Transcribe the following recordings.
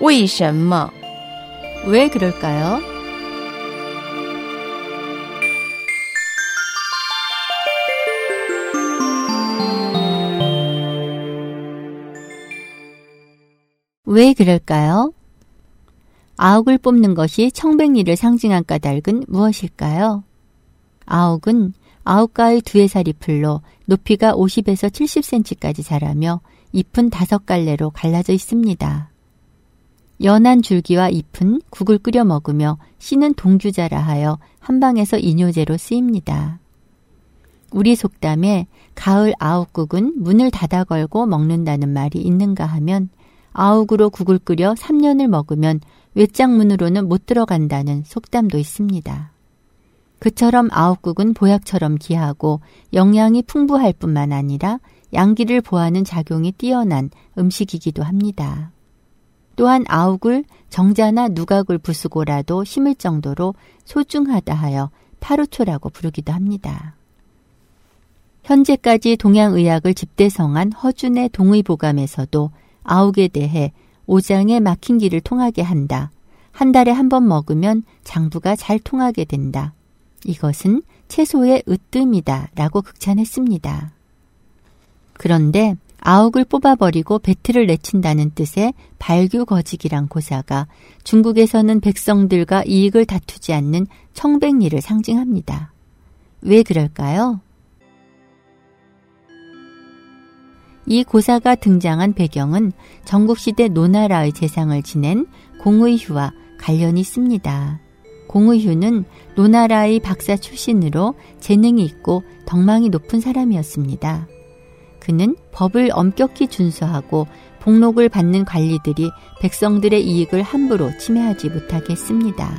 为什么? 왜 그럴까요? 왜 그럴까요? 아욱을 뽑는 것이 청백리를 상징한 까닭은 무엇일까요? 아욱은 아욱가의 두해 살이 풀로 높이가 50에서 70cm까지 자라며 잎은 다섯 갈래로 갈라져 있습니다. 연한 줄기와 잎은 국을 끓여 먹으며 씨는 동주자라 하여 한방에서 이뇨제로 쓰입니다. 우리 속담에 가을 아욱국은 문을 닫아 걸고 먹는다는 말이 있는가 하면 아욱으로 국을 끓여 3년을 먹으면 외장문으로는 못 들어간다는 속담도 있습니다. 그처럼 아욱국은 보약처럼 귀하고 영양이 풍부할 뿐만 아니라 양기를 보하는 작용이 뛰어난 음식이기도 합니다. 또한 아욱을 정자나 누각을 부수고라도 심을 정도로 소중하다 하여 파루초라고 부르기도 합니다. 현재까지 동양의학을 집대성한 허준의 동의보감에서도 아욱에 대해 오장에 막힌 길을 통하게 한다. 한 달에 한 번 먹으면 장부가 잘 통하게 된다. 이것은 채소의 으뜸이다. 라고 극찬했습니다. 그런데 아욱을 뽑아버리고 배틀을 내친다는 뜻의 발규거직이란 고사가 중국에서는 백성들과 이익을 다투지 않는 청백리를 상징합니다. 왜 그럴까요? 이 고사가 등장한 배경은 전국시대 노나라의 재상을 지낸 공의휴와 관련이 있습니다. 공의휴는 노나라의 박사 출신으로 재능이 있고 덕망이 높은 사람이었습니다. 그는 법을 엄격히 준수하고 복록을 받는 관리들이 백성들의 이익을 함부로 침해하지 못하게 했습니다.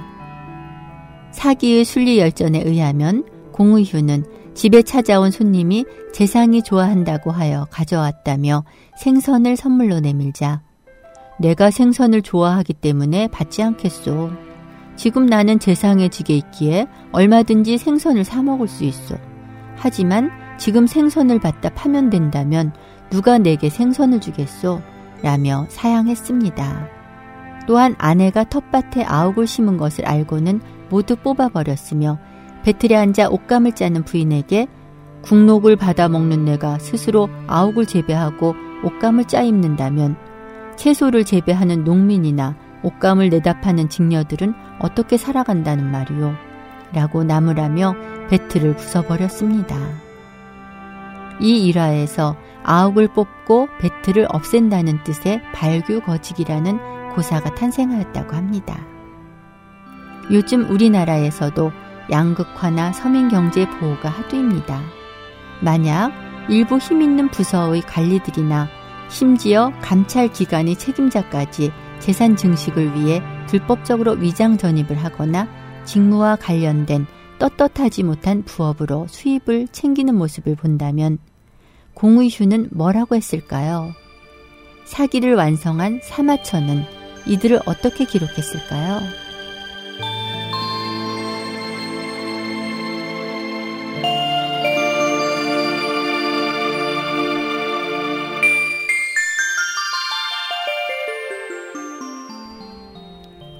사기의 순리 열전에 의하면 공의휴는 집에 찾아온 손님이 재상이 좋아한다고 하여 가져왔다며 생선을 선물로 내밀자 내가 생선을 좋아하기 때문에 받지 않겠소. 지금 나는 재상의 직에 있기에 얼마든지 생선을 사 먹을 수 있어. 하지만 지금 생선을 받다 파면 된다면 누가 내게 생선을 주겠소? 라며 사양했습니다. 또한 아내가 텃밭에 아욱을 심은 것을 알고는 모두 뽑아버렸으며 배틀에 앉아 옷감을 짜는 부인에게 국록을 받아 먹는 내가 스스로 아욱을 재배하고 옷감을 짜 입는다면 채소를 재배하는 농민이나 옷감을 내다 파는 직녀들은 어떻게 살아간다는 말이요. 라고 나무라며 배틀을 부숴버렸습니다. 이 일화에서 아욱을 뽑고 배틀을 없앤다는 뜻의 발규거직이라는 고사가 탄생하였다고 합니다. 요즘 우리나라에서도 양극화나 서민경제 보호가 하도입니다. 만약 일부 힘있는 부서의 관리들이나 심지어 감찰기관의 책임자까지 재산 증식을 위해 불법적으로 위장 전입을 하거나 직무와 관련된 떳떳하지 못한 부업으로 수입을 챙기는 모습을 본다면 공의휴는 뭐라고 했을까요? 사기를 완성한 사마천은 이들을 어떻게 기록했을까요?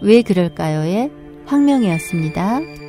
왜 그럴까요의 황명이었습니다.